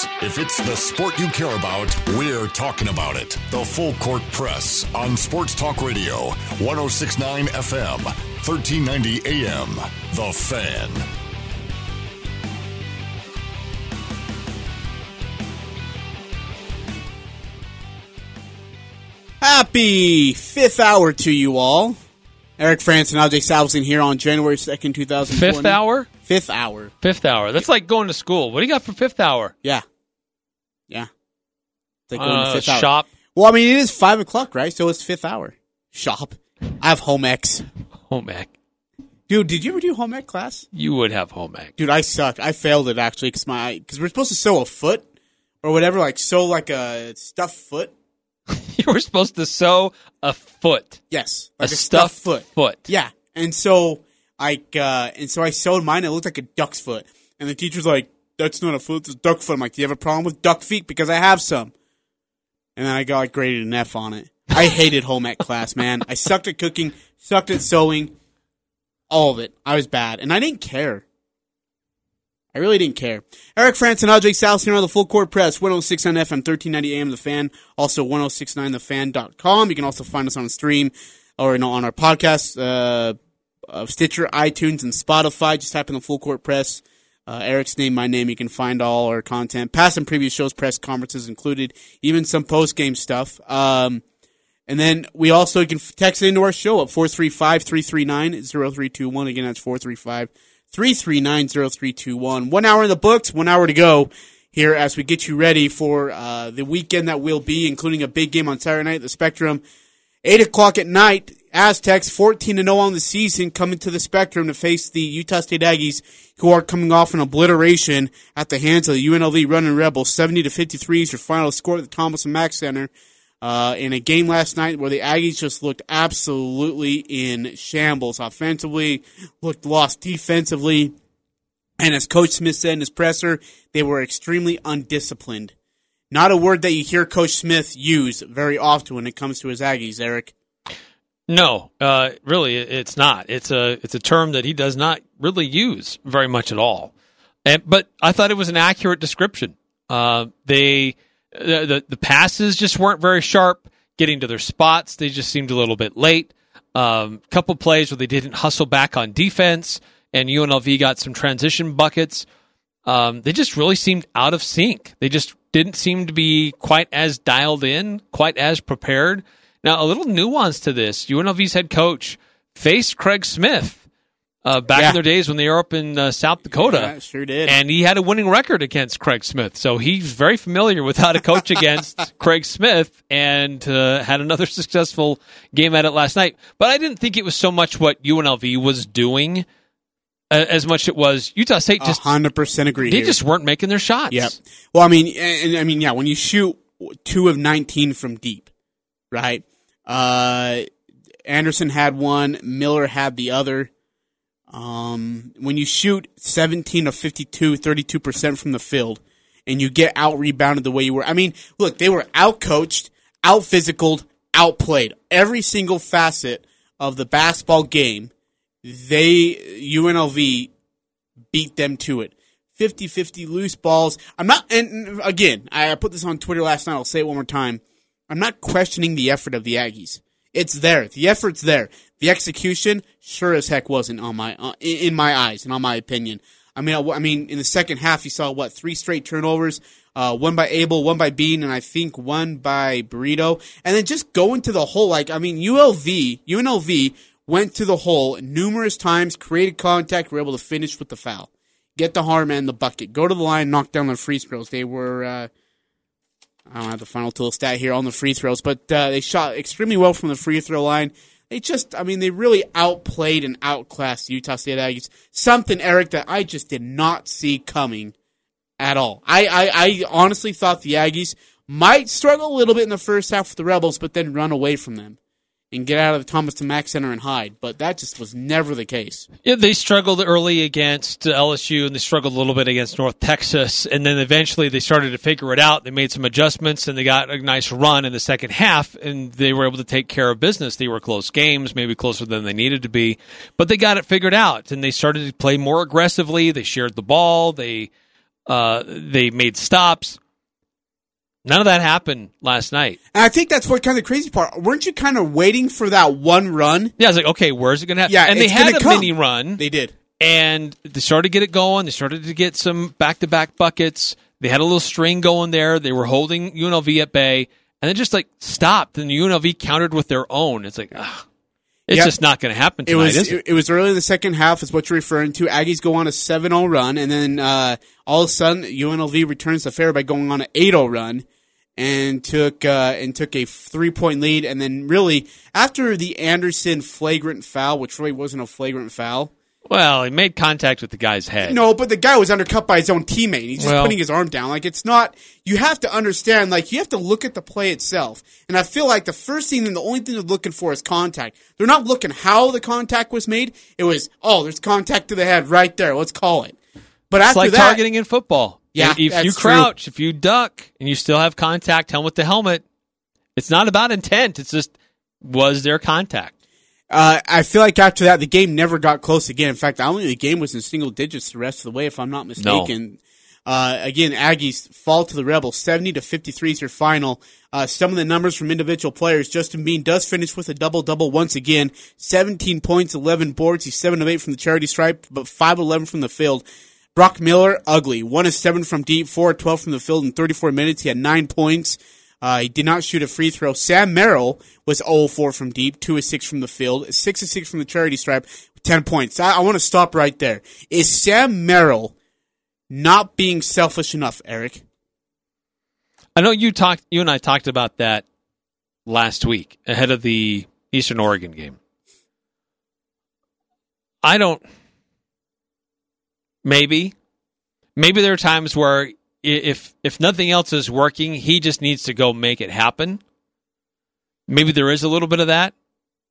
Press. If it's the sport you care about, we're talking about it. The Full Court Press on Sports Talk Radio, 1069 FM, 1390 AM. The Fan. Happy fifth hour to you all. Eric Frandsen and Ajay Salvesen here on January 2nd, 2020. Fifth hour? Fifth hour. Fifth hour. That's like going to school. What do you got for fifth hour? Yeah. Yeah. It's like going to Uh, fifth hour. shop, Well, I mean, it is five o'clock, right? So it's fifth hour. Shop. I have home ec. home ec. Dude, did you ever do home ec class? You would have home ec. Dude, I sucked. I failed it actually because my because we're supposed to sew a foot or whatever, like sew like a stuffed foot. You were supposed to sew a foot. Yes, A like a, stuffed foot. foot. Yeah, and so I uh, and so I sewed mine. It looked like a duck's foot, and the teacher's like, "That's not a foot. It's a duck foot." I'm like, "Do you have a problem with duck feet? Because I have some." And then I got like graded an F on it. I hated home ec class, man. I sucked at cooking, sucked at sewing, all of it. I was bad, and I didn't care. I really didn't care. Eric Frandsen and Ajay on the Full Court Press, 1069 FM, 1390 AM, The Fan, also 1069thefan.com. You can also find us on stream or know, on our podcast, uh, uh, Stitcher, iTunes, and Spotify. Just type in the Full Court Press. Uh, Eric's name, my name. You can find all our content, past and previous shows, press conferences included, even some post game stuff. Um, and then we also you can text into our show at 435 339 0321. Again, that's 435 339 0321. One hour in the books, one hour to go here as we get you ready for uh, the weekend that will be, including a big game on Saturday night the Spectrum. 8 o'clock at night, Aztecs 14 0 on the season coming to the Spectrum to face the Utah State Aggies, who are coming off an obliteration at the hands of the UNLV Running Rebels. 70 to 53 is your final score at the Thomas and Mack Center. Uh, in a game last night where the Aggies just looked absolutely in shambles offensively, looked lost defensively, and as Coach Smith said in his presser, they were extremely undisciplined. Not a word that you hear Coach Smith use very often when it comes to his Aggies, Eric. No, uh, really, it's not. It's a it's a term that he does not really use very much at all. And, but I thought it was an accurate description. Uh, they the, the passes just weren't very sharp. Getting to their spots, they just seemed a little bit late. Um, couple plays where they didn't hustle back on defense, and UNLV got some transition buckets. Um, they just really seemed out of sync. They just didn't seem to be quite as dialed in, quite as prepared. Now, a little nuance to this: UNLV's head coach faced Craig Smith uh, back Yeah. in their days when they were up in uh, South Dakota. Yeah, sure did. And he had a winning record against Craig Smith. So he's very familiar with how to coach against Craig Smith and uh, had another successful game at it last night. But I didn't think it was so much what UNLV was doing as much it was Utah State just hundred percent agree. they here. just weren't making their shots. Yep. Well, I mean, and I mean, yeah, when you shoot two of nineteen from deep, right? Uh, Anderson had one, Miller had the other. Um, when you shoot 17 of 52, 32% from the field, and you get out rebounded the way you were, I mean, look, they were out coached, out physicaled, outplayed. Every single facet of the basketball game, they, UNLV beat them to it. 50 50 loose balls. I'm not, and again, I put this on Twitter last night. I'll say it one more time. I'm not questioning the effort of the Aggies. It's there. The effort's there. The execution, sure as heck, wasn't on my uh, in my eyes and on my opinion. I mean, I, I mean, in the second half, you saw what three straight turnovers, uh, one by Abel, one by Bean, and I think one by Brito, and then just go into the hole. Like, I mean, ULV, UNLV went to the hole numerous times, created contact, were able to finish with the foul, get the harm and the bucket, go to the line, knock down the free throws. They were. Uh, I don't have the final total stat here on the free throws, but uh, they shot extremely well from the free throw line. They just, I mean, they really outplayed and outclassed Utah State Aggies. Something, Eric, that I just did not see coming at all. I, I, I honestly thought the Aggies might struggle a little bit in the first half with the Rebels, but then run away from them and get out of the Thomas to Mack Center and hide. But that just was never the case. Yeah, they struggled early against LSU and they struggled a little bit against North Texas. And then eventually they started to figure it out. They made some adjustments and they got a nice run in the second half and they were able to take care of business. They were close games, maybe closer than they needed to be, but they got it figured out and they started to play more aggressively. They shared the ball. They, Uh, they made stops. None of that happened last night. And I think that's what kind of the crazy part. Weren't you kind of waiting for that one run? Yeah, I was like, okay, where's it going to happen? Yeah, and they had a come. mini run. They did. and they started to get it going. They started to get some back to back buckets. They had a little string going there. They were holding UNLV at bay, and then just like stopped. And UNLV countered with their own. It's like, ugh, it's Yep. just not going to happen It was is it, it? was early in the second half, is what you're referring to. Aggies go on a 7-0 run, and then uh, all of a sudden UNLV returns the fair by going on an 8-0 run, and took uh, and took a three point lead, and then really after the Anderson flagrant foul, which really wasn't a flagrant foul. Well, he made contact with the guy's head. No, but the guy was undercut by his own teammate. He's just Well- putting his arm down. Like it's not. You have to understand. Like you have to look at the play itself. And I feel like the first thing and the only thing they're looking for is contact. They're not looking how the contact was made. It was oh, there's contact to the head right there. Let's call it. But It's after like that, targeting in football. Yeah, if, you true. crouch, if you duck, and you still have contact helmet to helmet, it's not about intent. It's just was there contact? Uh, I feel like after that, the game never got close again. In fact, I don't think the game was in single digits the rest of the way, if I'm not mistaken. Uh, again, Aggies fall to the Rebels. 70 to 53 is your final. Uh, some of the numbers from individual players. Justin Bean does finish with a double double once again. 17 points, 11 boards. He's 7 of 8 from the charity stripe, but 5 of 11 from the field. Brock Miller, ugly. 1 of 7 from deep, 4 of 12 from the field in 34 minutes. He had 9 points. Uh, he did not shoot a free throw. Sam Merrill was 0 4 from deep, 2 of 6 from the field, 6 of 6 from the charity stripe, 10 points. I, I want to stop right there. Is Sam Merrill not being selfish enough, Eric? I know you talked. You and I talked about that last week ahead of the Eastern Oregon game. I don't. Maybe, maybe there are times where if if nothing else is working, he just needs to go make it happen. Maybe there is a little bit of that,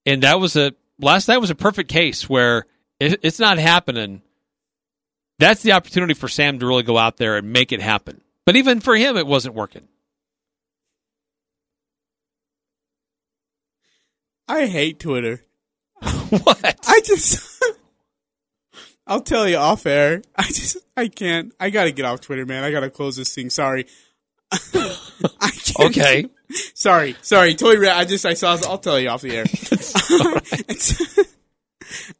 and that was a last night was a perfect case where it, it's not happening. That's the opportunity for Sam to really go out there and make it happen. But even for him, it wasn't working. I hate Twitter. what? I just. I'll tell you off air. I just. I can't. I gotta get off Twitter, man. I gotta close this thing. Sorry. I can't. Okay. Sorry. Sorry. Totally. Re- I just. I saw. I'll tell you off the air.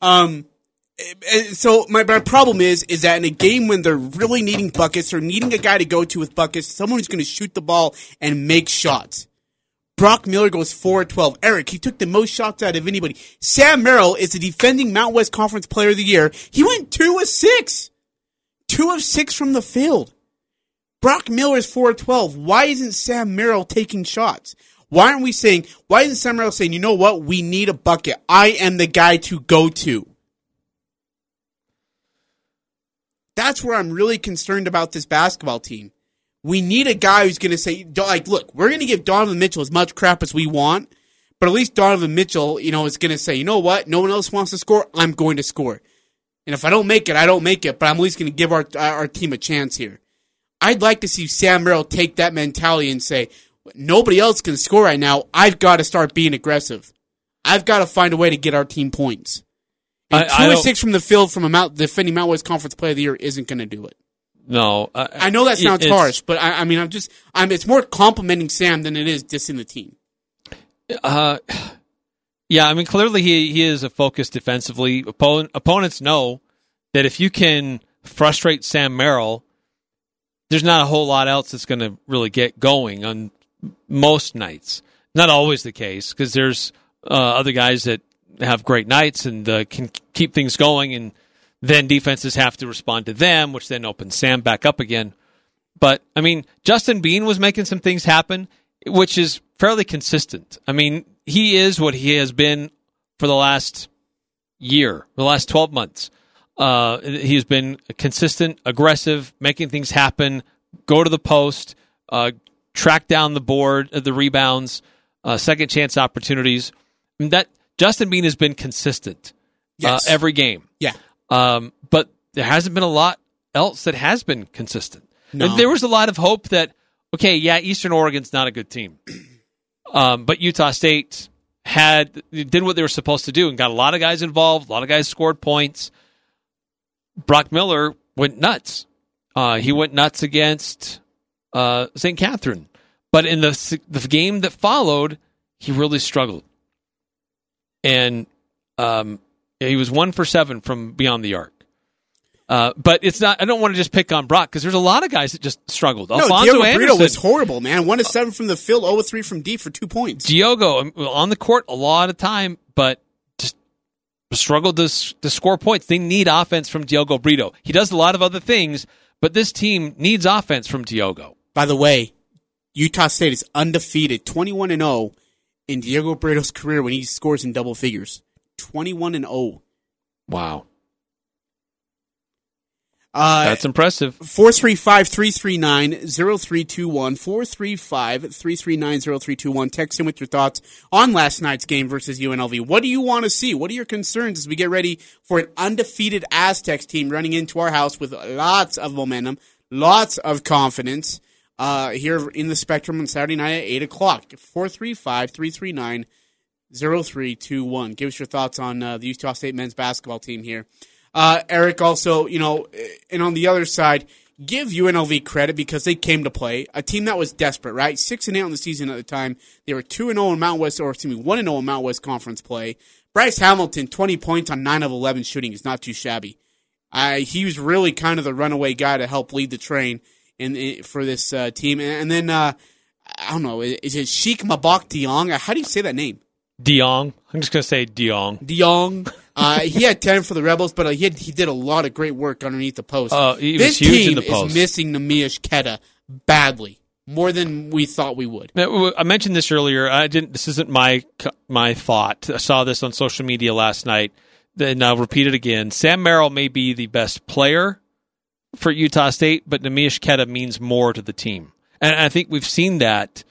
Um. eh, So my, my problem is is that in a game when they're really needing buckets or needing a guy to go to with buckets, someone who's going to shoot the ball and make shots. Brock Miller goes 4 12. Eric, he took the most shots out of anybody. Sam Merrill is the defending Mount West Conference Player of the Year. He went 2 of 6. 2 of 6 from the field. Brock Miller is 4 12. Why isn't Sam Merrill taking shots? Why aren't we saying, why isn't Sam Merrill saying, you know what? We need a bucket. I am the guy to go to. That's where I'm really concerned about this basketball team. We need a guy who's going to say, like, look, we're going to give Donovan Mitchell as much crap as we want, but at least Donovan Mitchell, you know, is going to say, you know what? No one else wants to score. I'm going to score. And if I don't make it, I don't make it, but I'm at least going to give our, uh, our team a chance here. I'd like to see Sam Merrill take that mentality and say, nobody else can score right now. I've got to start being aggressive. I've got to find a way to get our team points. And I- two I don't- six from the field from a Mount, defending Mount West Conference Player of the Year isn't going to do it. No, I know that sounds harsh, but I, I mean, I'm just, I'm. It's more complimenting Sam than it is dissing the team. Uh, yeah, I mean, clearly he he is a focus defensively. Opponent, opponents know that if you can frustrate Sam Merrill, there's not a whole lot else that's going to really get going on most nights. Not always the case because there's uh, other guys that have great nights and uh, can keep things going, and then defenses have to respond to them, which then opens Sam back up again. But I mean, Justin Bean was making some things happen, which is fairly consistent. I mean, he is what he has been for the last year, the last 12 months. Uh, he's been consistent, aggressive, making things happen, go to the post, uh, track down the board, uh, the rebounds, uh, second chance opportunities. I mean, that Justin Bean has been consistent Yes. uh, every game. Yeah, Um, but there hasn't been a lot else that has been consistent. No. There was a lot of hope that, okay, yeah, Eastern Oregon's not a good team. Um, but Utah State had did what they were supposed to do and got a lot of guys involved. A lot of guys scored points. Brock Miller went nuts Uh, he went nuts against uh, St. Katherine, but in the the game that followed, he really struggled, and um, he was one for seven from beyond the arc. Uh, but it's not. I don't want to just pick on Brock because there's a lot of guys that just struggled. No, Alphonso Diogo Brito Anderson was horrible, man. One to seven from the field, 0 3 from deep for two points. Diogo um, on the court a lot of time, but just struggled to, to score points. They need offense from Diogo Brito. He does a lot of other things, but this team needs offense from Diogo. By the way, Utah State is undefeated, 21 and 0 in Diogo Brito's career when he scores in double figures. 21 and 0. Wow, Uh, that's impressive. 435-339-0321, 435-339-0321. Text in with your thoughts on last night's game versus UNLV. What do you want to see? What are your concerns as we get ready for an undefeated Aztecs team running into our house with lots of momentum, lots of confidence, uh, here in the Spectrum on Saturday night at 8 o'clock. 435-339-0321. Give us your thoughts on uh, the Utah State men's basketball team here. Uh, Eric also, you know, and on the other side, give UNLV credit because they came to play. A team that was desperate, right? Six and eight on the season at the time. They were two and zero in Mount West, or excuse me, one and zero in Mount West Conference play. Bryce Hamilton, twenty points on nine of eleven shooting is not too shabby. He was really kind of the runaway guy to help lead the train in, for this uh, team. And, and then uh, I don't know, is it Cheikh Mbacke Diong? How do you say that name? Diong. I'm just gonna say Diong. Diong. Uh, he had ten for the Rebels, but uh, he had, he did a lot of great work underneath the post. Uh, he was this huge in team the post. is missing Neemias Queta badly, more than we thought we would. Now, I mentioned this earlier. I didn't. This isn't my my thought. I saw this on social media last night. and I'll repeat it again. Sam Merrill may be the best player for Utah State, but Neemias Queta means more to the team, and I think we've seen that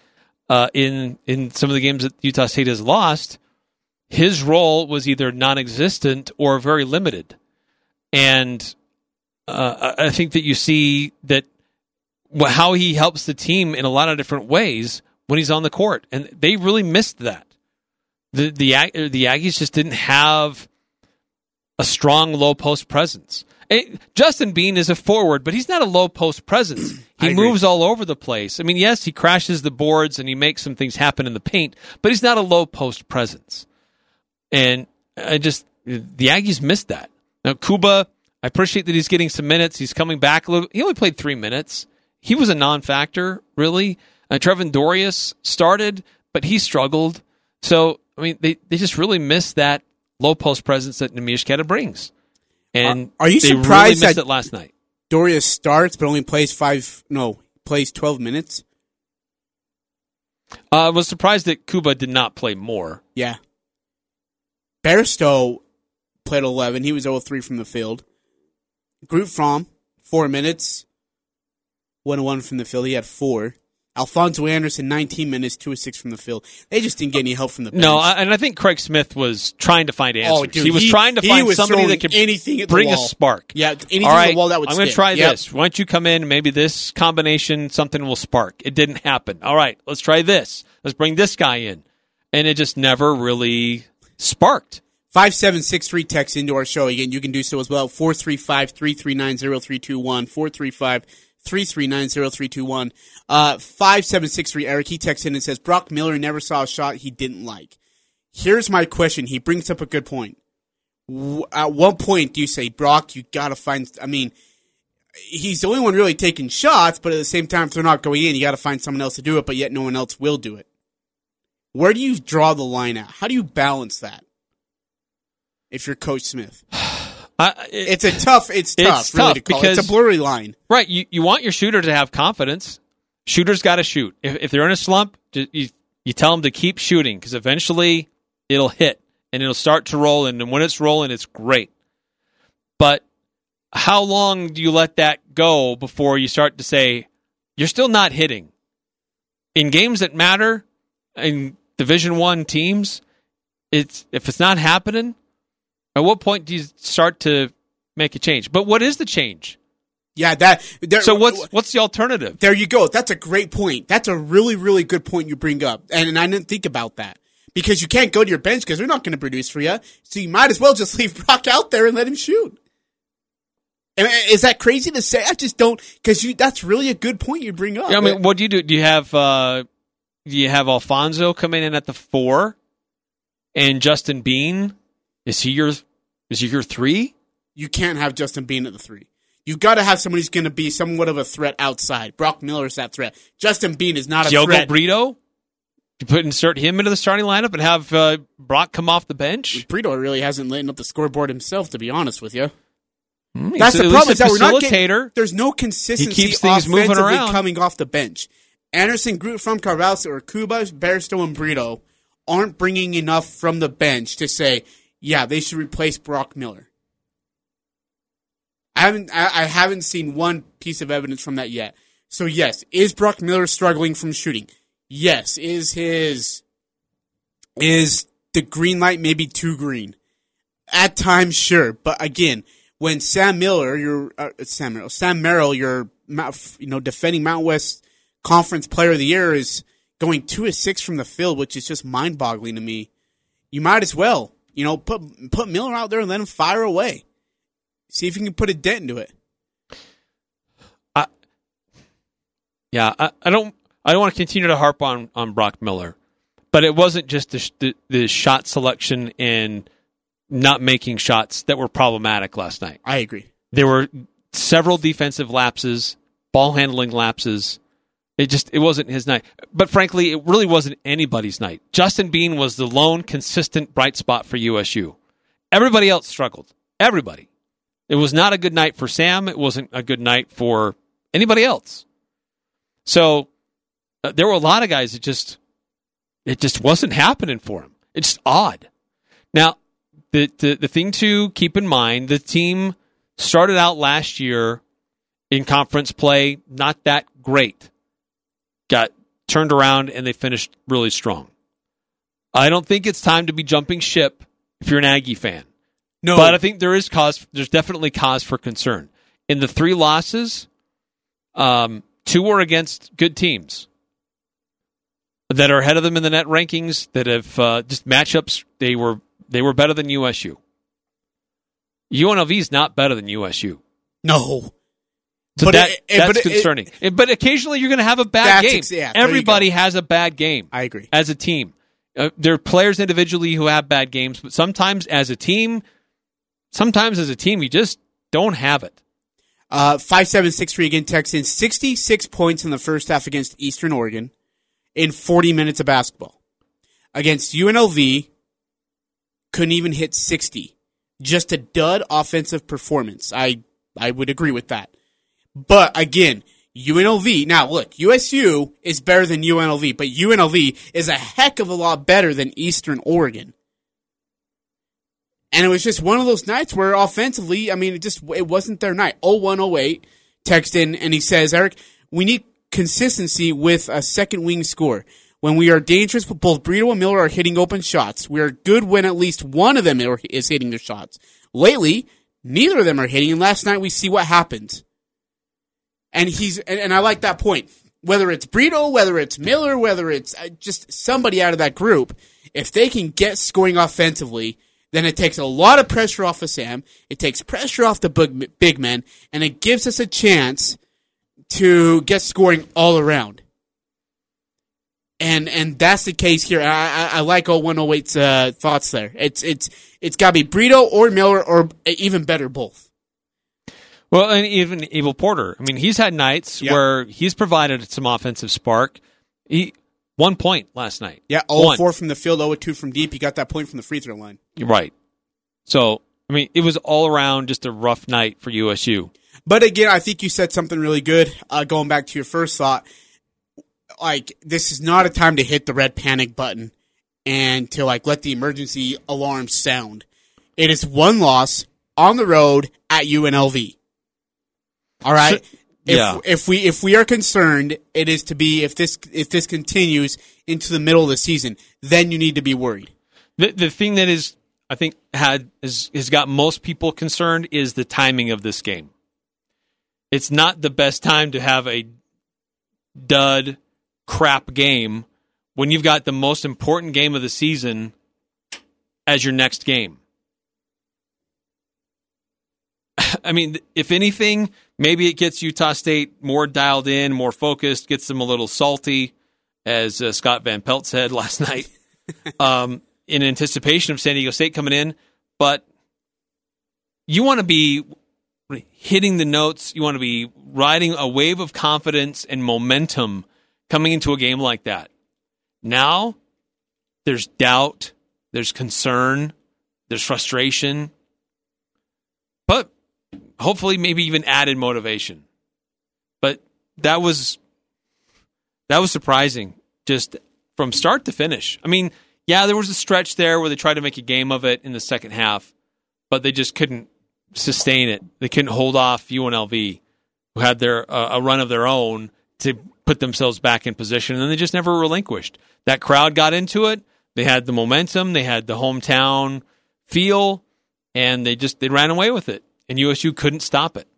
uh, in in some of the games that Utah State has lost. His role was either non-existent or very limited, and uh, I think that you see that how he helps the team in a lot of different ways when he's on the court, and they really missed that. The the the Aggies just didn't have a strong low post presence. Eh, Justin Bean is a forward, but he's not a low post presence. He moves all over the place. I mean, yes, he crashes the boards and he makes some things happen in the paint, but he's not a low post presence. And I just the Aggies missed that. Now Kuba, I appreciate that he's getting some minutes. He's coming back a little. He only played three minutes. He was a non-factor, really. Uh, Trevin Dorius started, but he struggled. So I mean, they they just really missed that low post presence that Neemias Queta brings. And Are- are you really surprised missed that- it last night? Dorius starts, but only plays five. No, plays twelve minutes. Uh, I was surprised that Kuba did not play more. Yeah. Bairstow played eleven. He was 0-3 from the field. Grootfaam four minutes. One one from the field. He had four. Alphonso Anderson, 19 minutes, 2 of 6 from the field. They just didn't get any help from the bench. No, I, and I think Craig Smith was trying to find oh, answers. Oh, dude, he was he- trying to find somebody that could anything bring a spark. Yeah, anything All on the wall that would I'm going to try Yep. this. Why don't you come in? Maybe this combination, something will spark. It didn't happen. All right, let's try this. Let's bring this guy in, and it just never really sparked. 5763 text into our show. Again, you can do so as well. 435 339 0321. 435 339 0321. Uh, 5763 Eric, he texts in and says, Brock Miller never saw a shot he didn't like. Here's my question. He brings up a good point. At what point do you say, Brock, you gotta find, I mean, he's the only one really taking shots, but at the same time, if they're not going in, you gotta find someone else to do it, but yet no one else will do it. Where do you draw the line at? How do you balance that? If you're Coach Smith, I, it- it's a tough. It's tough, It's really, tough to call. because- it's a blurry line. Right. You, you want your shooter to have confidence. Shooters got to shoot. If, if they're in a slump, you, you tell them to keep shooting because eventually it'll hit and it'll start to roll. And when it's rolling, it's great. But how long do you let that go before you start to say, you're still not hitting? In games that matter, in Division One teams, it's if it's not happening, at what point do you start to make a change? But what is the change? Yeah, that. There, So what's what's the alternative? There you go. That's a great point. That's a really, really good point you bring up, and, and I didn't think about that because you can't go to your bench because they're not going to produce for you. So you might as well just leave Brock out there and let him shoot. And is that crazy to say? I just don't because you. That's really a good point you bring up. Yeah, I mean, what do you do? Do you have uh, do you have Alphonso coming in at the four, and Justin Bean? Is he your is he your three? you can't have Justin Bean at the three. You've got to have somebody who's going to be somewhat of a threat outside. Brock Miller is that threat. Justin Bean is not a Diogo threat. Brito? You put insert him into the starting lineup and have uh, Brock come off the bench. Brito really hasn't lit up the scoreboard himself, to be honest with you. He's That's the problem. Is that we're not getting, there's no consistency He keeps things moving around. coming off the bench. Anderson, Grootfaam Carvalho, or Kuba, Bairstow, and Brito aren't bringing enough from the bench to say, yeah, they should replace Brock Miller. I haven't I, I haven't seen one piece of evidence from that yet. So yes, is Brock Miller struggling from shooting? Yes. Is his is the green light maybe too green? At times, sure, but again, when Sam Miller, your uh, Sam Merrill, Sam Merrill, your you know defending Mountain West Conference Player of the Year is going two to six from the field, which is just mind boggling to me. You might as well, you know, put put Miller out there and let him fire away. See if you can put a dent into it. Yeah, I, I don't. I don't want to continue to harp on on Brock Miller, but it wasn't just the, the the shot selection and not making shots that were problematic last night. I agree. There were several defensive lapses, ball handling lapses. It just it wasn't his night. But frankly, it really wasn't anybody's night. Justin Bean was the lone consistent bright spot for USU. Everybody else struggled. Everybody. It was not a good night for Sam. It wasn't a good night for anybody else. So uh, there were a lot of guys that just it just wasn't happening for him. It's odd. Now, the, the the thing to keep in mind, the team started out last year in conference play not that great. Got turned around and they finished really strong. I don't think it's time to be jumping ship if you're an Aggie fan. No, But I think there is cause. There's definitely cause for concern. In the three losses, um, two were against good teams that are ahead of them in the net rankings. That have uh, just matchups. They were they were better than USU. UNLV is not better than USU. no. So But that, it- it- that's but concerning. It- but occasionally you're going to have a bad game. ex- yeah, Everybody has a bad game I agree. as a team. Uh, there are players individually who have bad games, but sometimes as a team, sometimes as a team, you just don't have it. Uh, five seven six three again. Texans sixty six points in the first half against Eastern Oregon in forty minutes of basketball. Against UNLV, couldn't even hit sixty. Just a dud offensive performance. I I would agree with that. But again, UNLV. Now look, USU is better than UNLV, but UNLV is a heck of a lot better than Eastern Oregon. And it was just one of those nights where offensively, I mean, it just it wasn't their night. 0108 text in and he says, Eric, we need consistency with a second wing score. When we are dangerous, but both Brito and Miller are hitting open shots. We are good when at least one of them is hitting their shots. Lately, neither of them are hitting, and last night we see what happened. And he's and, and I like that point. Whether it's Brito, whether it's Miller, whether it's uh, just somebody out of that group, if they can get scoring offensively, then it takes a lot of pressure off of Sam. It takes pressure off the big, big men, and it gives us a chance to get scoring all around. And and that's the case here. I, I, I like 0108's uh, thoughts there. It's it's it's got to be Brito or Miller or even better both. Well, and even Abel Porter. I mean, he's had nights Yeah. where he's provided some offensive spark. He one point last night. Yeah, One. 0 4 from the field, 0 2 from deep. He got that point from the free throw line. You're right. So, I mean, it was all around just a rough night for USU. But again, I think you said something really good. Uh, going back to your first thought, like this is not a time to hit the red panic button and to like let the emergency alarm sound. It is one loss on the road at UNLV. All right. So- if, yeah. if we if we are concerned, it is to be if this if this continues into the middle of the season, then you need to be worried. The the thing that is, I think, had is, has got most people concerned is the timing of this game. It's not the best time to have a dud crap game when you've got the most important game of the season as your next game. I mean, if anything, maybe it gets Utah State more dialed in, more focused, gets them a little salty, as uh, Scott Van Pelt said last night, um, in anticipation of San Diego State coming in. But you want to be hitting the notes. You want to be riding a wave of confidence and momentum coming into a game like that. Now, there's doubt, there's concern, there's frustration, hopefully, maybe even added motivation. But that was that was surprising, just from start to finish. I mean, yeah, there was a stretch there where they tried to make a game of it in the second half, but they just couldn't sustain it. They couldn't hold off UNLV, who had their uh, a run of their own to put themselves back in position, and they just never relinquished. That crowd got into it. They had the momentum. They had the hometown feel, and they just they ran away with it. And USU couldn't stop it.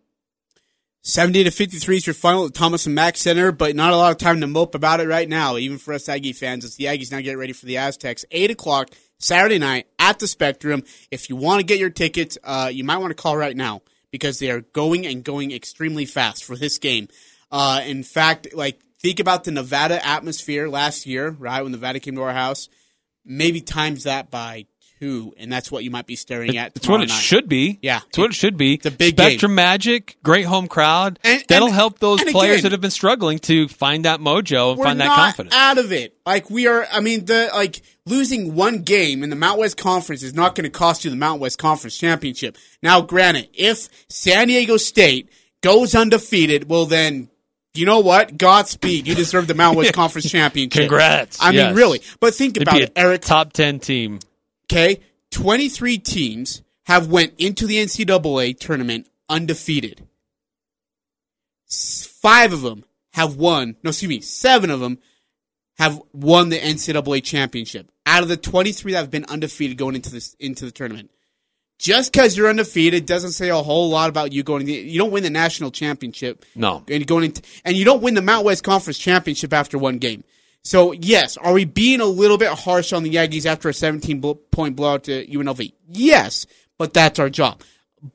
70 to 53 is your final at Thomas and Mack Center, but not a lot of time to mope about it right now, even for us Aggie fans. As the Aggies now get ready for the Aztecs. 8 o'clock Saturday night at the Spectrum. If you want to get your tickets, uh, you might want to call right now because they are going and going extremely fast for this game. Uh, in fact, like think about the Nevada atmosphere last year, right? When Nevada came to our house, maybe times that by two, and that's what you might be staring at. It's what it night. should be. Yeah. it's what it should be. It's a big Spectrum Magic, great home crowd. And- That'll and- help those players again- that have been struggling to find that mojo and find that confidence. out of it. Like we are. I mean, the like losing one game in the Mount West Conference is not going to cost you the Mount West Conference championship. Now, granted, if San Diego State goes undefeated, well then. You know what? Godspeed. You deserve the Mount West Conference championship. Congrats. I Yes. mean, really. But think They'd about it, Eric. top ten team. Okay, twenty three teams have went into the NCAA tournament undefeated. Five of them have won. No, excuse me, seven of them have won the NCAA championship. Out of the twenty three that have been undefeated going into this into the tournament, just because you're undefeated doesn't say a whole lot about you going. You don't win the national championship No. and going into, and you don't win the Mount West Conference championship after one game. So yes, are we being a little bit harsh on the Aggies after a 17 point blowout to UNLV? Yes, but that's our job.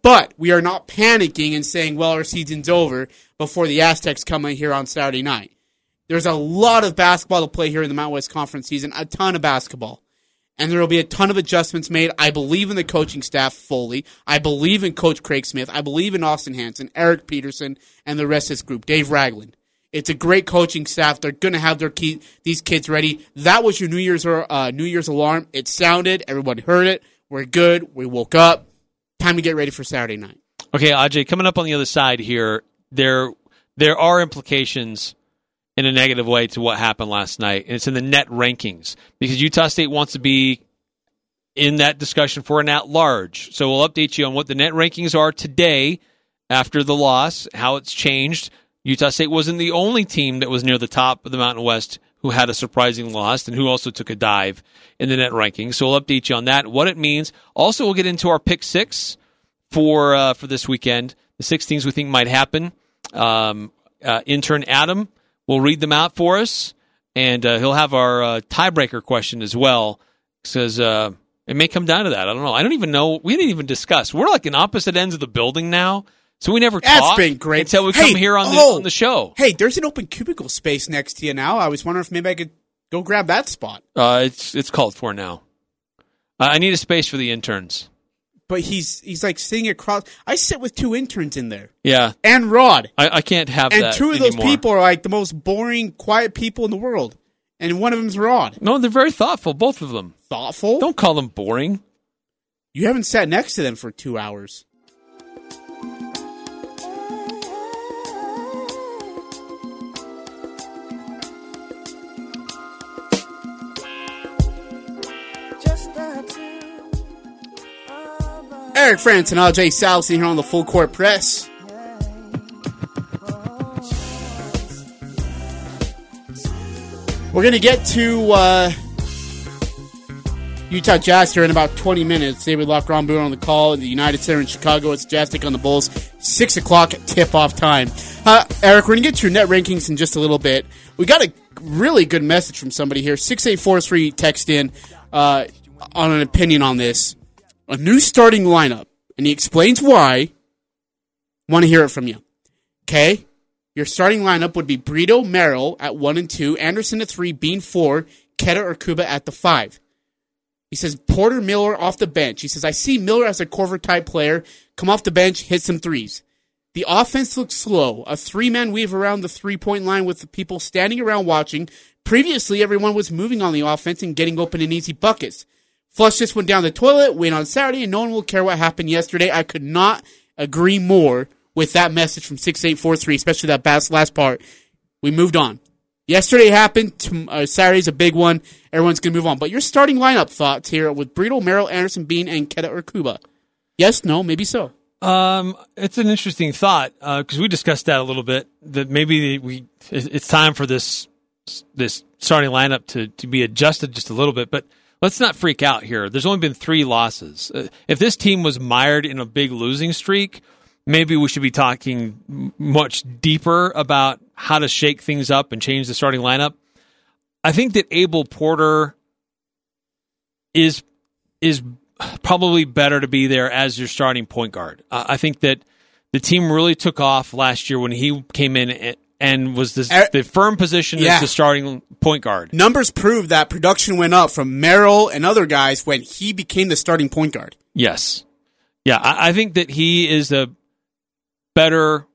But we are not panicking and saying, "Well, our season's over" before the Aztecs come in here on Saturday night. There's a lot of basketball to play here in the Mount West Conference season, a ton of basketball. And there will be a ton of adjustments made. I believe in the coaching staff fully. I believe in Coach Craig Smith. I believe in Austin Hanson, Eric Peterson, and the rest of this group. Dave Ragland. It's a great coaching staff. They're going to have their key, these kids ready. That was your New Year's uh, New Year's alarm. It sounded. Everybody heard it. We're good. We woke up. Time to get ready for Saturday night. Okay, Aj, coming up on the other side here, there there are implications in a negative way to what happened last night, and it's in the net rankings because Utah State wants to be in that discussion for an at large. So we'll update you on what the net rankings are today after the loss, how it's changed. Utah State wasn't the only team that was near the top of the Mountain West who had a surprising loss and who also took a dive in the net rankings. So we'll update you on that, what it means. Also, we'll get into our pick six for uh, for this weekend. The six things we think might happen. Um, uh, intern Adam will read them out for us, and uh, he'll have our uh, tiebreaker question as well. Says uh, it may come down to that. I don't know. I don't even know. We didn't even discuss. We're like in opposite ends of the building now, so we never That's talk been great. until we Hey, come here on the oh. on the show. Hey, there's an open cubicle space next to you now. I was wondering if maybe I could go grab that spot. Uh, it's it's called for now. Uh, I need a space for the interns. But he's he's like sitting across. I sit with two interns in there Yeah, and Rod. I, I can't have And two of those people are like the most boring, quiet people in the world. And one of them's Rod. No, they're very thoughtful. Both of them. Thoughtful. Don't call them boring. You haven't sat next to them for two hours. Eric Frandsen and Ajay Salvesen here on the Full Court Press. We're going to get to uh, Utah Jazz here in about 20 minutes. David Locke, Ron Boone on the call at the United Center in Chicago. It's Jazz on the Bulls. 6 o'clock tip-off time. Uh, Eric, we're going to get to your net rankings in just a little bit. We got a really good message from somebody here. 6843 text in uh, on an opinion on this. A new starting lineup. And he explains why. Want to hear it from you. Okay? Your starting lineup would be Brito, Merrill at 1 and 2, Anderson at 3, Bean 4, Queta or Kuba at the 5. He says Porter Miller off the bench. He says, I see Miller as a Korver type player. Come off the bench, hit some threes. The offense looks slow. A three man weave around the three point line with the people standing around watching. Previously, everyone was moving on the offense and getting open in easy buckets. Flush just went down the toilet, win on Saturday, and no one will care what happened yesterday. I could not agree more with that message from 6843, especially that last part. We moved on. Yesterday happened. Uh, Saturday's a big one. Everyone's going to move on. But your starting lineup thoughts here with Brito, Merrill, Anderson, Bean, and Queta or Kuba. Yes, no, maybe so. Um, it's an interesting thought because uh, we discussed that a little bit. That maybe we it's time for this this starting lineup to to be adjusted just a little bit. But let's not freak out here. There's only been three losses. Uh, if this team was mired in a big losing streak, maybe we should be talking much deeper about how to shake things up and change the starting lineup. I think that Abel Porter is is probably better to be there as your starting point guard. Uh, I think that the team really took off last year when he came in and was the, er, the firm position yeah. as the starting point guard. Numbers prove that production went up from Merrill and other guys when he became the starting point guard. Yes. Yeah, I, I think that he is a better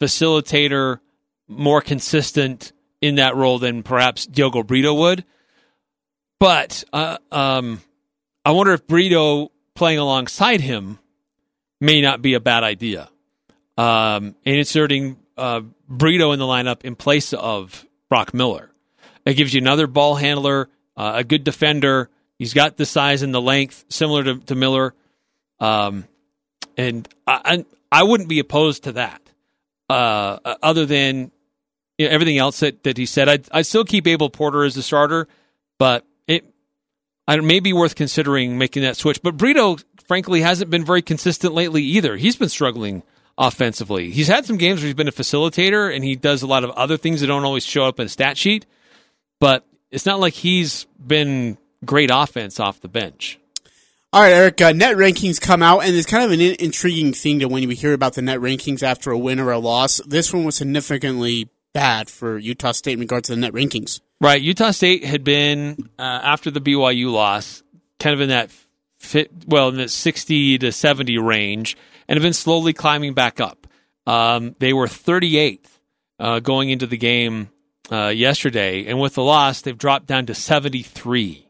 facilitator, more consistent in that role than perhaps Diogo Brito would. But uh, um, I wonder if Brito playing alongside him may not be a bad idea. Um, and inserting uh, Brito in the lineup in place of Brock Miller. It gives you another ball handler, uh, a good defender. He's got the size and the length similar to, to Miller. Um, and I, I wouldn't be opposed to that. Uh, other than you know, everything else that, that he said, I'd, I'd still keep Abel Porter as the starter, but it may be worth considering making that switch. But Brito, frankly, hasn't been very consistent lately either. He's been struggling offensively. He's had some games where he's been a facilitator and he does a lot of other things that don't always show up in a stat sheet, but it's not like he's been great offense off the bench. All right, Eric. Uh, net rankings come out, and it's kind of an in- intriguing thing to when you hear about the net rankings after a win or a loss. This one was significantly bad for Utah State in regards to the net rankings. Right. Utah State had been uh, after the BYU loss, kind of in that fit, well, in the sixty to seventy range, and have been slowly climbing back up. Um, they were 38th uh, going into the game uh, yesterday, and with the loss, they've dropped down to 73.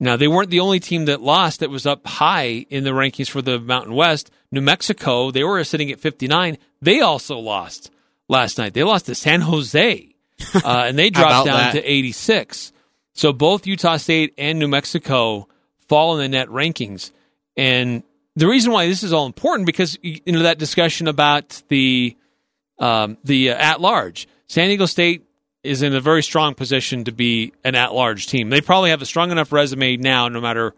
Now, they weren't the only team that lost that was up high in the rankings for the Mountain West. New Mexico, they were sitting at 59. They also lost last night. They lost to San Jose uh, and they dropped down that? to 86. So both Utah State and New Mexico fall in the net rankings. And the reason why this is all important because you know that discussion about the um, the uh, at large, San Diego State is in a very strong position to be an at large team. They probably have a strong enough resume now, no matter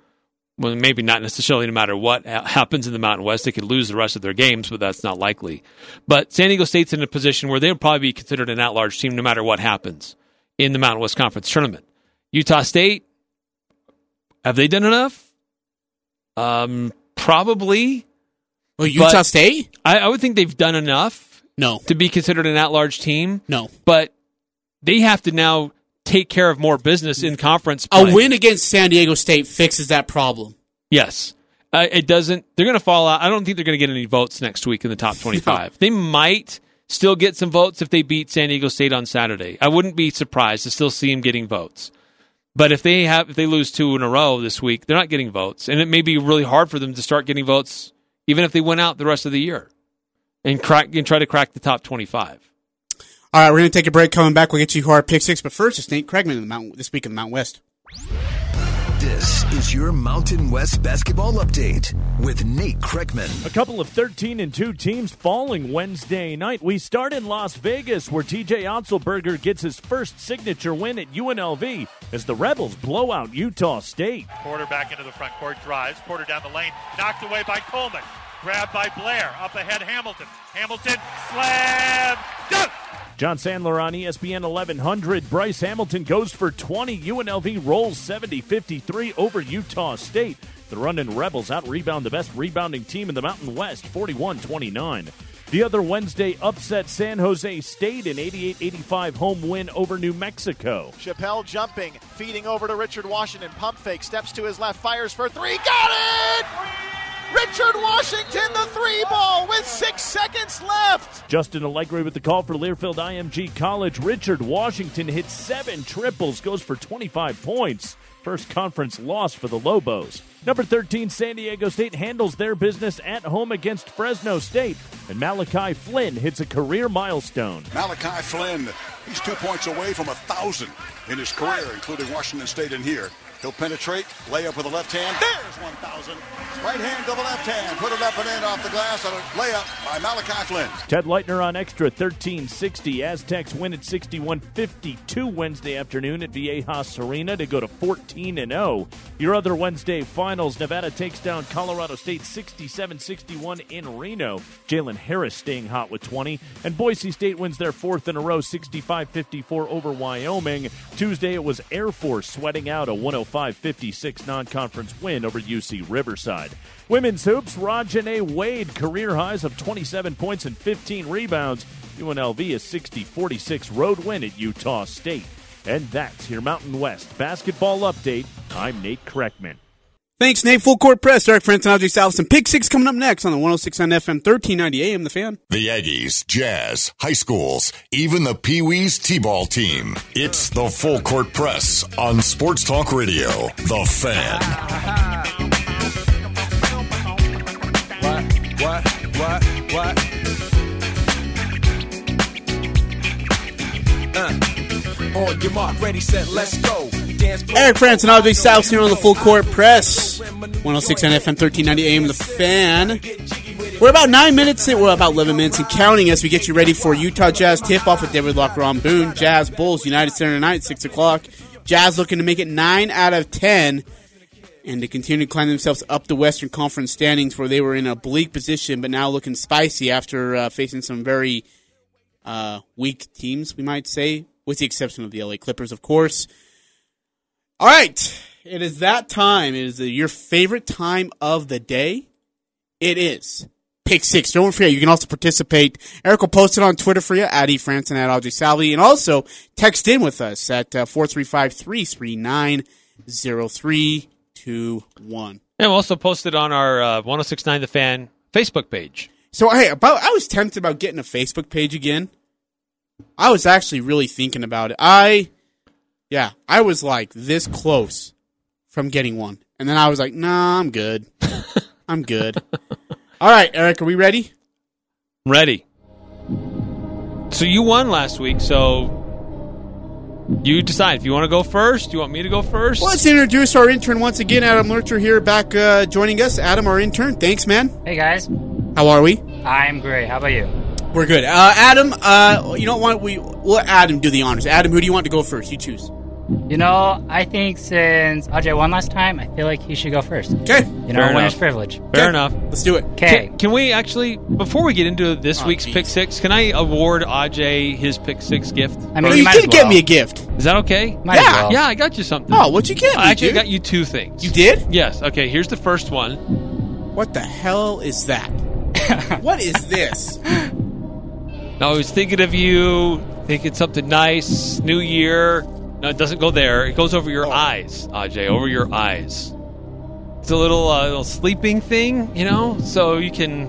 well, maybe not necessarily no matter what happens in the Mountain West. They could lose the rest of their games, but that's not likely. But San Diego State's in a position where they'll probably be considered an at-large team no matter what happens in the Mountain West Conference tournament. Utah State, have they done enough? Um, probably. Well, Utah State? I, I would think they've done enough. No. To be considered an at-large team. No. But they have to now take care of more business in conference. Play. A win against San Diego State fixes that problem. Yes. Uh, it doesn't. They're going to fall out. I don't think they're going to get any votes next week in the top 25. they might still get some votes if they beat San Diego State on Saturday. I wouldn't be surprised to still see them getting votes. But if they have if they lose two in a row this week, they're not getting votes, and it may be really hard for them to start getting votes even if they win out the rest of the year and crack and try to crack the top 25. All right, we're going to take a break. Coming back, we'll get you who our pick six. But first, it's Nate Kreckman in the Mountain, this week in the Mountain West. This is your Mountain West basketball update with Nate Kreckman. A couple of 13 and 2 teams falling Wednesday night. We start in Las Vegas where TJ Otzelberger gets his first signature win at UNLV as the Rebels blow out Utah State. Porter back into the front court drives. Porter down the lane, knocked away by Coleman. Grabbed by Blair. Up ahead, Hamilton. Hamilton, slam, dunk! Jon Sandler on ESPN 1100. Bryce Hamilton goes for 20. UNLV rolls 70 53 over Utah State. The Running Rebels out rebound the best rebounding team in the Mountain West 41 29. The other Wednesday upset San Jose State an 88-85 home win over New Mexico. Chappelle jumping, feeding over to Richard Washington. Pump fake, steps to his left, fires for three. Got it! Richard Washington, the three ball with six seconds left. Justin Allegri with the call for Learfield IMG College. Richard Washington hits seven triples, goes for 25 points. First conference loss for the Lobos. Number 13, San Diego State handles their business at home against Fresno State. And Malachi Flynn hits a career milestone. Malachi Flynn, he's two points away from a thousand in his career, including Washington State in here. He'll penetrate, layup with the left hand. There's 1,000. Right hand to the left hand. Put it up and in off the glass and a layup by Malachi Flynn. Ted Leitner on XTRA 1360. Aztecs win at 61 52 Wednesday afternoon at Viejas Arena to go to 14 and 0. Your other Wednesday finals Nevada takes down Colorado State 67 61 in Reno. Jalen Harris staying hot with 20. And Boise State wins their fourth in a row 65 54 over Wyoming. Tuesday it was Air Force sweating out a 105 56 non conference win over UC Riverside. Women's hoops, Rajane Wade, career highs of 27 points and 15 rebounds. UNLV a 60 46 road win at Utah State. And that's your Mountain West basketball update. I'm Nate Kreckman. Thanks, Nate. Full court press. Eric Frandsen and Ajay Salvesen. And Pick Six coming up next on the 1069 FM, 1390 AM, The Fan. The Aggies, Jazz, high schools, even the Pee Wees T-ball team. It's the Full Court Press on Sports Talk Radio. The Fan. What, what, what? Uh, on your mark, ready, set, let's go. Eric Frandsen and Ajay Salvesen here on the Full Court Press. 106 on FM, 1390 AM, The Fan. We're about nine minutes in. We're about 11 minutes and counting as we get you ready for Utah Jazz tip-off with David Locke Ron Boone. Jazz Bulls, United Center tonight, 6 o'clock. Jazz looking to make it 9 out of 10 and to continue to climb themselves up the Western Conference standings where they were in a bleak position, but now looking spicy after uh, facing some very uh, weak teams, we might say, with the exception of the LA Clippers, of course. All right, it is that time. It is your favorite time of the day. It is pick six. Don't forget, you can also participate. Eric will post it on Twitter for you at eFrance and at Audrey Salvi, and also text in with us at uh, four three five three three nine zero three two one. And we'll also post it on our uh, 1069 The Fan Facebook page. So hey, about I was tempted about getting a Facebook page again. I was actually really thinking about it. I, yeah, I was like this close from getting one, and then I was like, Nah, I'm good. I'm good. All right, Eric, are we ready? Ready. So you won last week, so you decide if you want to go first. You want me to go first? Well, let's introduce our intern once again, Adam Lurcher here, back uh, joining us. Adam, our intern. Thanks, man. Hey guys, How are we? I'm great. How about you? We're good. Uh, Adam, uh, you don't want we we'll Adam do the honors. Adam, who do you want to go first? You choose. You know, I think since Ajay won last time, I feel like he should go first. Okay. You know, Fair winner's enough. privilege. Fair Okay. enough. Let's do it. Okay. Can, can we actually, before we get into this Oh, week's geez. pick six, can I award Ajay his pick six gift? I mean, Well, you you might did as get well. me a gift. Is that okay? Might Yeah, as well. Yeah, I got you something. Oh, what'd you get me? I actually dude? got you two things. You did? Yes. Okay. Here's the first one. What the hell is that? what is this? I was thinking of you, thinking something nice, New Year. No, it doesn't go there. It goes over your Oh. eyes, Ajay, over your eyes. It's a little, uh, little sleeping thing, you know, so you can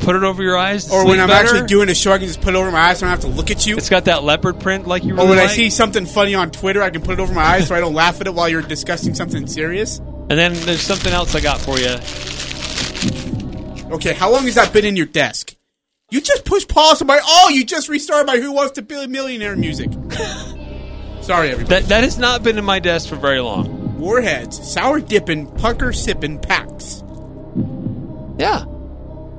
put it over your eyes. to Or when I'm better. actually doing a show, I can just put it over my eyes. So I don't have to look at you. It's got that leopard print like you Or really when I see something funny on Twitter, I can put it over my eyes so I don't laugh at it while you're discussing something serious. And then there's something else I got for you. Okay, how long has that been in your desk? You just push pause on my. Oh, you just restarted my Who Wants to Be a Millionaire music. Sorry, everybody. That that has not been in my desk for very long. Warheads, sour dipping, pucker sipping packs. Yeah.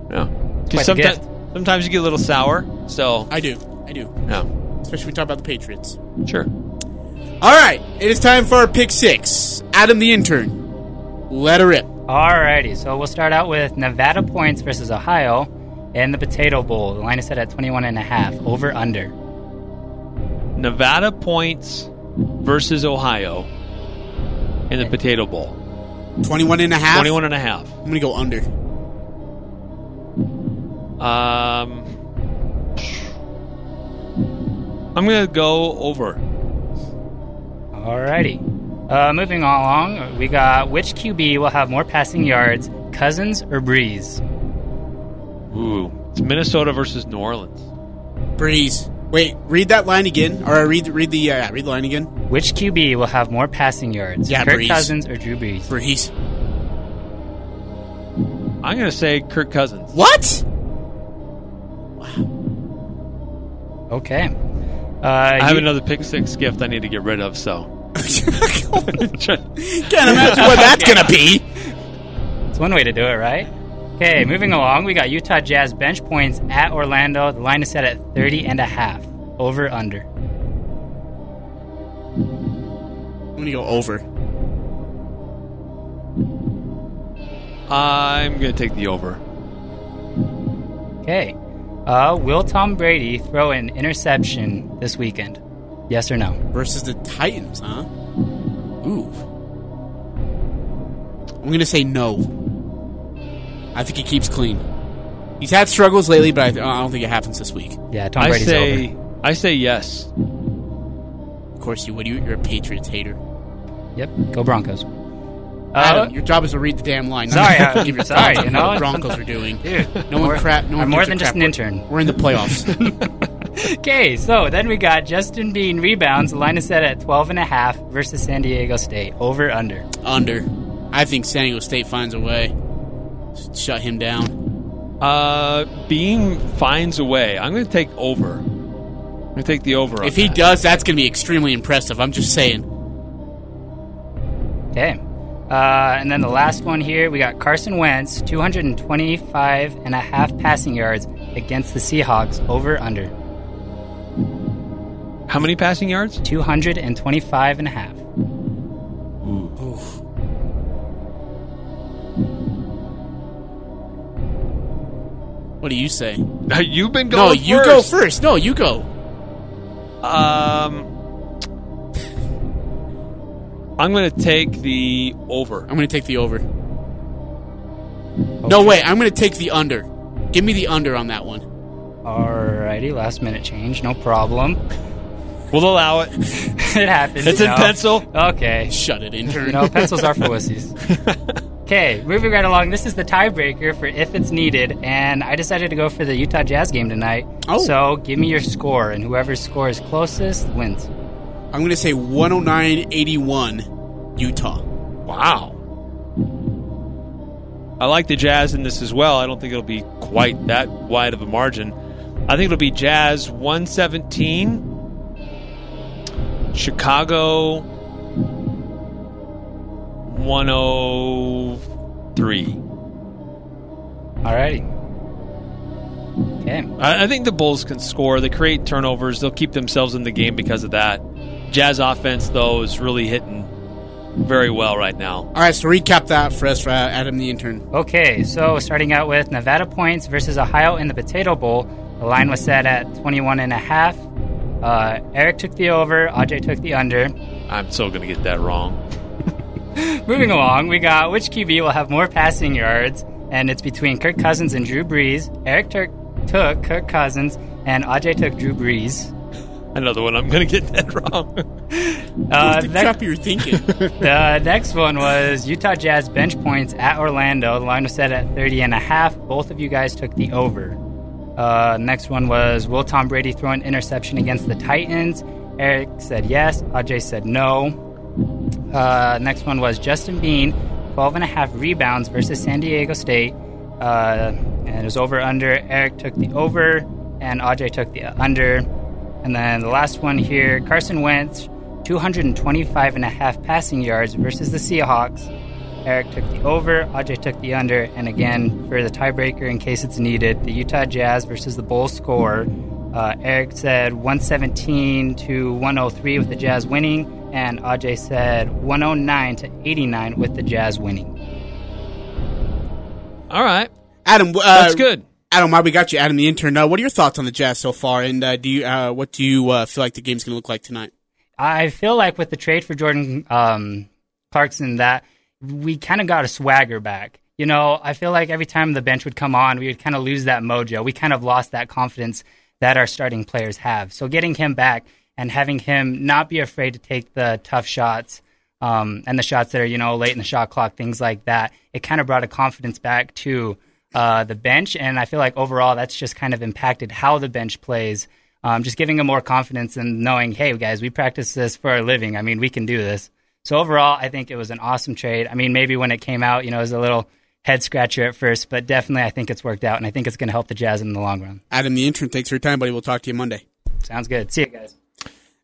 Yeah. Quite the Sometimes, gift. sometimes you get a little sour. So, I do, I do. yeah. Especially when we talk about the Patriots. Sure. All right, it is time for our pick six. Adam the intern, let her rip. Alrighty, so we'll start out with Nevada points versus Ohio in the Potato Bowl. The line is set at 21 and a half. Over under. Nevada points versus Ohio in the Potato Bowl. 21 and a half. 21 and a half. I'm going to go under. Um, I'm going to go over. Alrighty. Uh, moving along, we got which QB will have more passing yards, Cousins or Brees? Ooh, it's Minnesota versus New Orleans. Brees. Wait, read that line again, or read read the uh, read the line again. Which QB will have more passing yards, Yeah, Kirk Brees. Cousins or Drew Brees? Breeze. I'm going to say Kirk Cousins. What? Wow. Okay. Uh, I have you- another pick six gift I need to get rid of, so. Can't imagine what that's gonna be. It's one way to do it, right? Okay, moving along, we got Utah Jazz bench points at Orlando. The line is set at 30 and a half. Over under. I'm gonna go over. I'm going to take the over. Okay. Uh, will Tom Brady throw an interception this weekend? Yes or no? Versus the Titans, huh? Ooh. I'm gonna say no. I think he keeps clean. He's had struggles lately, but I, I don't think it happens this week. Yeah, Tom I Brady's say, over. I say yes. Of course you would. You- You're a Patriots hater. Yep, go Broncos. Adam, Uh, your job is to read the damn line. Sorry, not I- give your sorry, thoughts on you what know, the Broncos are doing. Dude, No one more- crap. No one I'm more gives a than just crap. an We're- intern. We're in the playoffs. Okay, so then we got Justin Bean rebounds. The line is set at 12 and a half versus San Diego State. Over under. Under. I think San Diego State finds a way. Shut him down. Uh, Bean finds a way. I'm going to take over. I'm going to take the over. on If he that. does, that's going to be extremely impressive. I'm just saying. Okay. Uh, and then the last one here, we got Carson Wentz, 225 and a half passing yards against the Seahawks. Over under. How many passing yards? 225 and a half. What do you say? You've been going. No, going you go first. No, you go. Um, I'm going to take the over. I'm going to take the over. No, way. I'm going to take the under. Give me the under on that one. Alrighty, last minute change, no problem. We'll allow it. it happens. It's you in know. pencil. Okay. Shut it, intern. You know, pencils are for wussies. Okay, moving right along. This is the tiebreaker for if it's needed, and I decided to go for the Utah Jazz game tonight. Oh. So give me your score, and whoever scores closest wins. I'm going to say 109-81 Utah. Wow. I like the Jazz in this as well. I don't think it'll be quite that wide of a margin. I think it'll be Jazz 117, Chicago 103. Alrighty. Okay. I, I think the Bulls can score. They create turnovers. They'll keep themselves in the game because of that. Jazz offense, though, is really hitting very well right now. All right, so recap that for us, for Adam the intern. Okay, so starting out with Nevada points versus Ohio in the Potato Bowl. The line was set at 21 and a half. Uh, Eric took the over. Aj took the under. I'm still going to get that wrong. Moving along, we got which QB will have more passing yards, and it's between Kirk Cousins and Drew Brees. Eric took, took Kirk Cousins, and Aj took Drew Brees. Another one I'm going to get that wrong. Uh, What the next- crap you're thinking? the next one was Utah Jazz bench points at Orlando. The line was set at 30 and a half. Both of you guys took the over. Uh, next one was Will Tom Brady throw an interception against the Titans? Eric said yes. Aj said no. Uh, next one was Justin Bean, 12 and a half rebounds versus San Diego State. Uh, and it was over under. Eric took the over, and Aj took the under. And then the last one here Carson Wentz, 225 and a half passing yards versus the Seahawks. Eric took the over, Aj took the under, and again, for the tiebreaker in case it's needed, the Utah Jazz versus the Bulls score. Uh, Eric said 117 to 103 with the Jazz winning, and Aj said 109 to 89 with the Jazz winning. All right. Adam, uh, That's good. Adam, why we got you, Adam the intern. Uh, what are your thoughts on the Jazz so far, and uh, do you uh, what do you uh, feel like the game's going to look like tonight? I feel like with the trade for Jordan um, Clarkson, that we kind of got a swagger back. you know, I feel like every time the bench would come on, we would kind of lose that mojo. We kind of lost that confidence that our starting players have. So getting him back and having him not be afraid to take the tough shots um, and the shots that are, you know, late in the shot clock, things like that, it kind of brought a confidence back to uh, the bench. And I feel like overall that's just kind of impacted how the bench plays. Um, just giving them more confidence and knowing, hey, guys, we practice this for a living. I mean, we can do this. So overall, I think it was an awesome trade. I mean, maybe when it came out, you know, it was a little head scratcher at first, but definitely I think it's worked out, and I think it's going to help the Jazz in the long run. Adam, the intern, thanks for your time, buddy. We'll talk to you Monday. Sounds good. See you guys.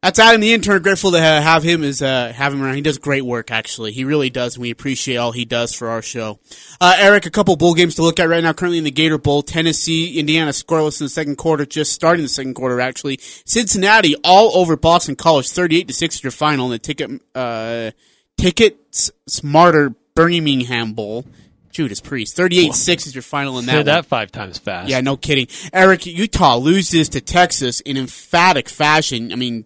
That's Adam, the intern. Grateful to have him as uh, have him around. He does great work, actually. He really does. and We appreciate all he does for our show. Uh, Eric, a couple bowl games to look at right now. Currently in the Gator Bowl, Tennessee, Indiana scoreless in the second quarter. Just starting the second quarter, actually. Cincinnati all over Boston College, thirty-eight to six your final in the ticket uh, ticket smarter Birmingham Bowl. Judas Priest. 38-6 is your final in that Said that five times fast. Yeah, no kidding. Eric, Utah loses to Texas in emphatic fashion. I mean,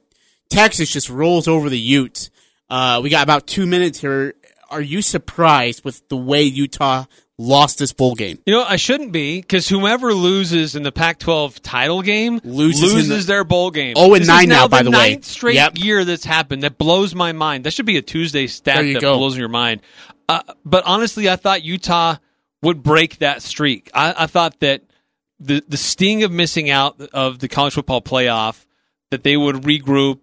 Texas just rolls over the Utes. Uh, we got about two minutes here. Are you surprised with the way Utah lost this bowl game? You know, I shouldn't be because whomever loses in the Pac-12 title game Loses in the- their bowl game. Oh, and This is nine now, the by the way. ninth straight Yep. year that's happened. That blows my mind. That should be a Tuesday stat that go. blows your mind. Uh, but honestly, I thought Utah would break that streak. I, I thought that the the sting of missing out of the college football playoff, that they would regroup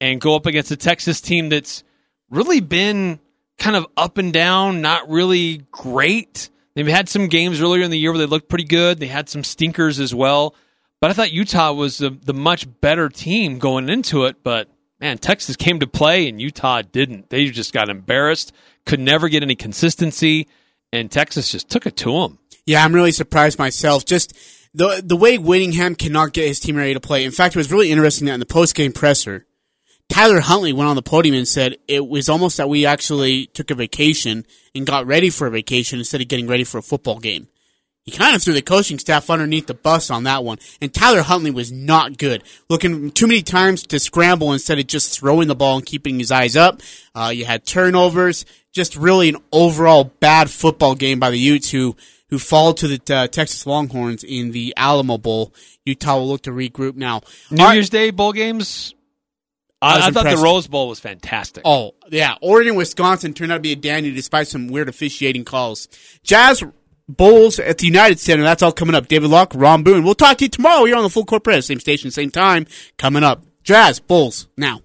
and go up against a Texas team that's really been kind of up and down, not really great. They've had some games earlier in the year where they looked pretty good. They had some stinkers as well. But I thought Utah was the, the much better team going into it. But man, Texas came to play and Utah didn't. They just got embarrassed, could never get any consistency, and Texas just took it to them. Yeah, I'm really surprised myself. Just the the way Whittingham cannot get his team ready to play. In fact, it was really interesting that in the post game presser, Tyler Huntley went on the podium and said it was almost that we actually took a vacation and got ready for a vacation instead of getting ready for a football game. He kind of threw the coaching staff underneath the bus on that one. And Tyler Huntley was not good. Looking too many times to scramble instead of just throwing the ball and keeping his eyes up. Uh, you had turnovers. Just really an overall bad football game by the Utes who, who fall to the uh, Texas Longhorns in the Alamo Bowl. Utah will look to regroup now. New right. Year's Day bowl games. I I, I thought the. Rose Bowl was fantastic. Oh, yeah. Oregon, Wisconsin turned out to be a dandy despite some weird officiating calls. Jazz Bowls at the United Center. That's all coming up. David Locke, Ron Boone. We'll talk to you tomorrow here on the Full Court Press. Same station, same time. Coming up. Jazz Bulls now.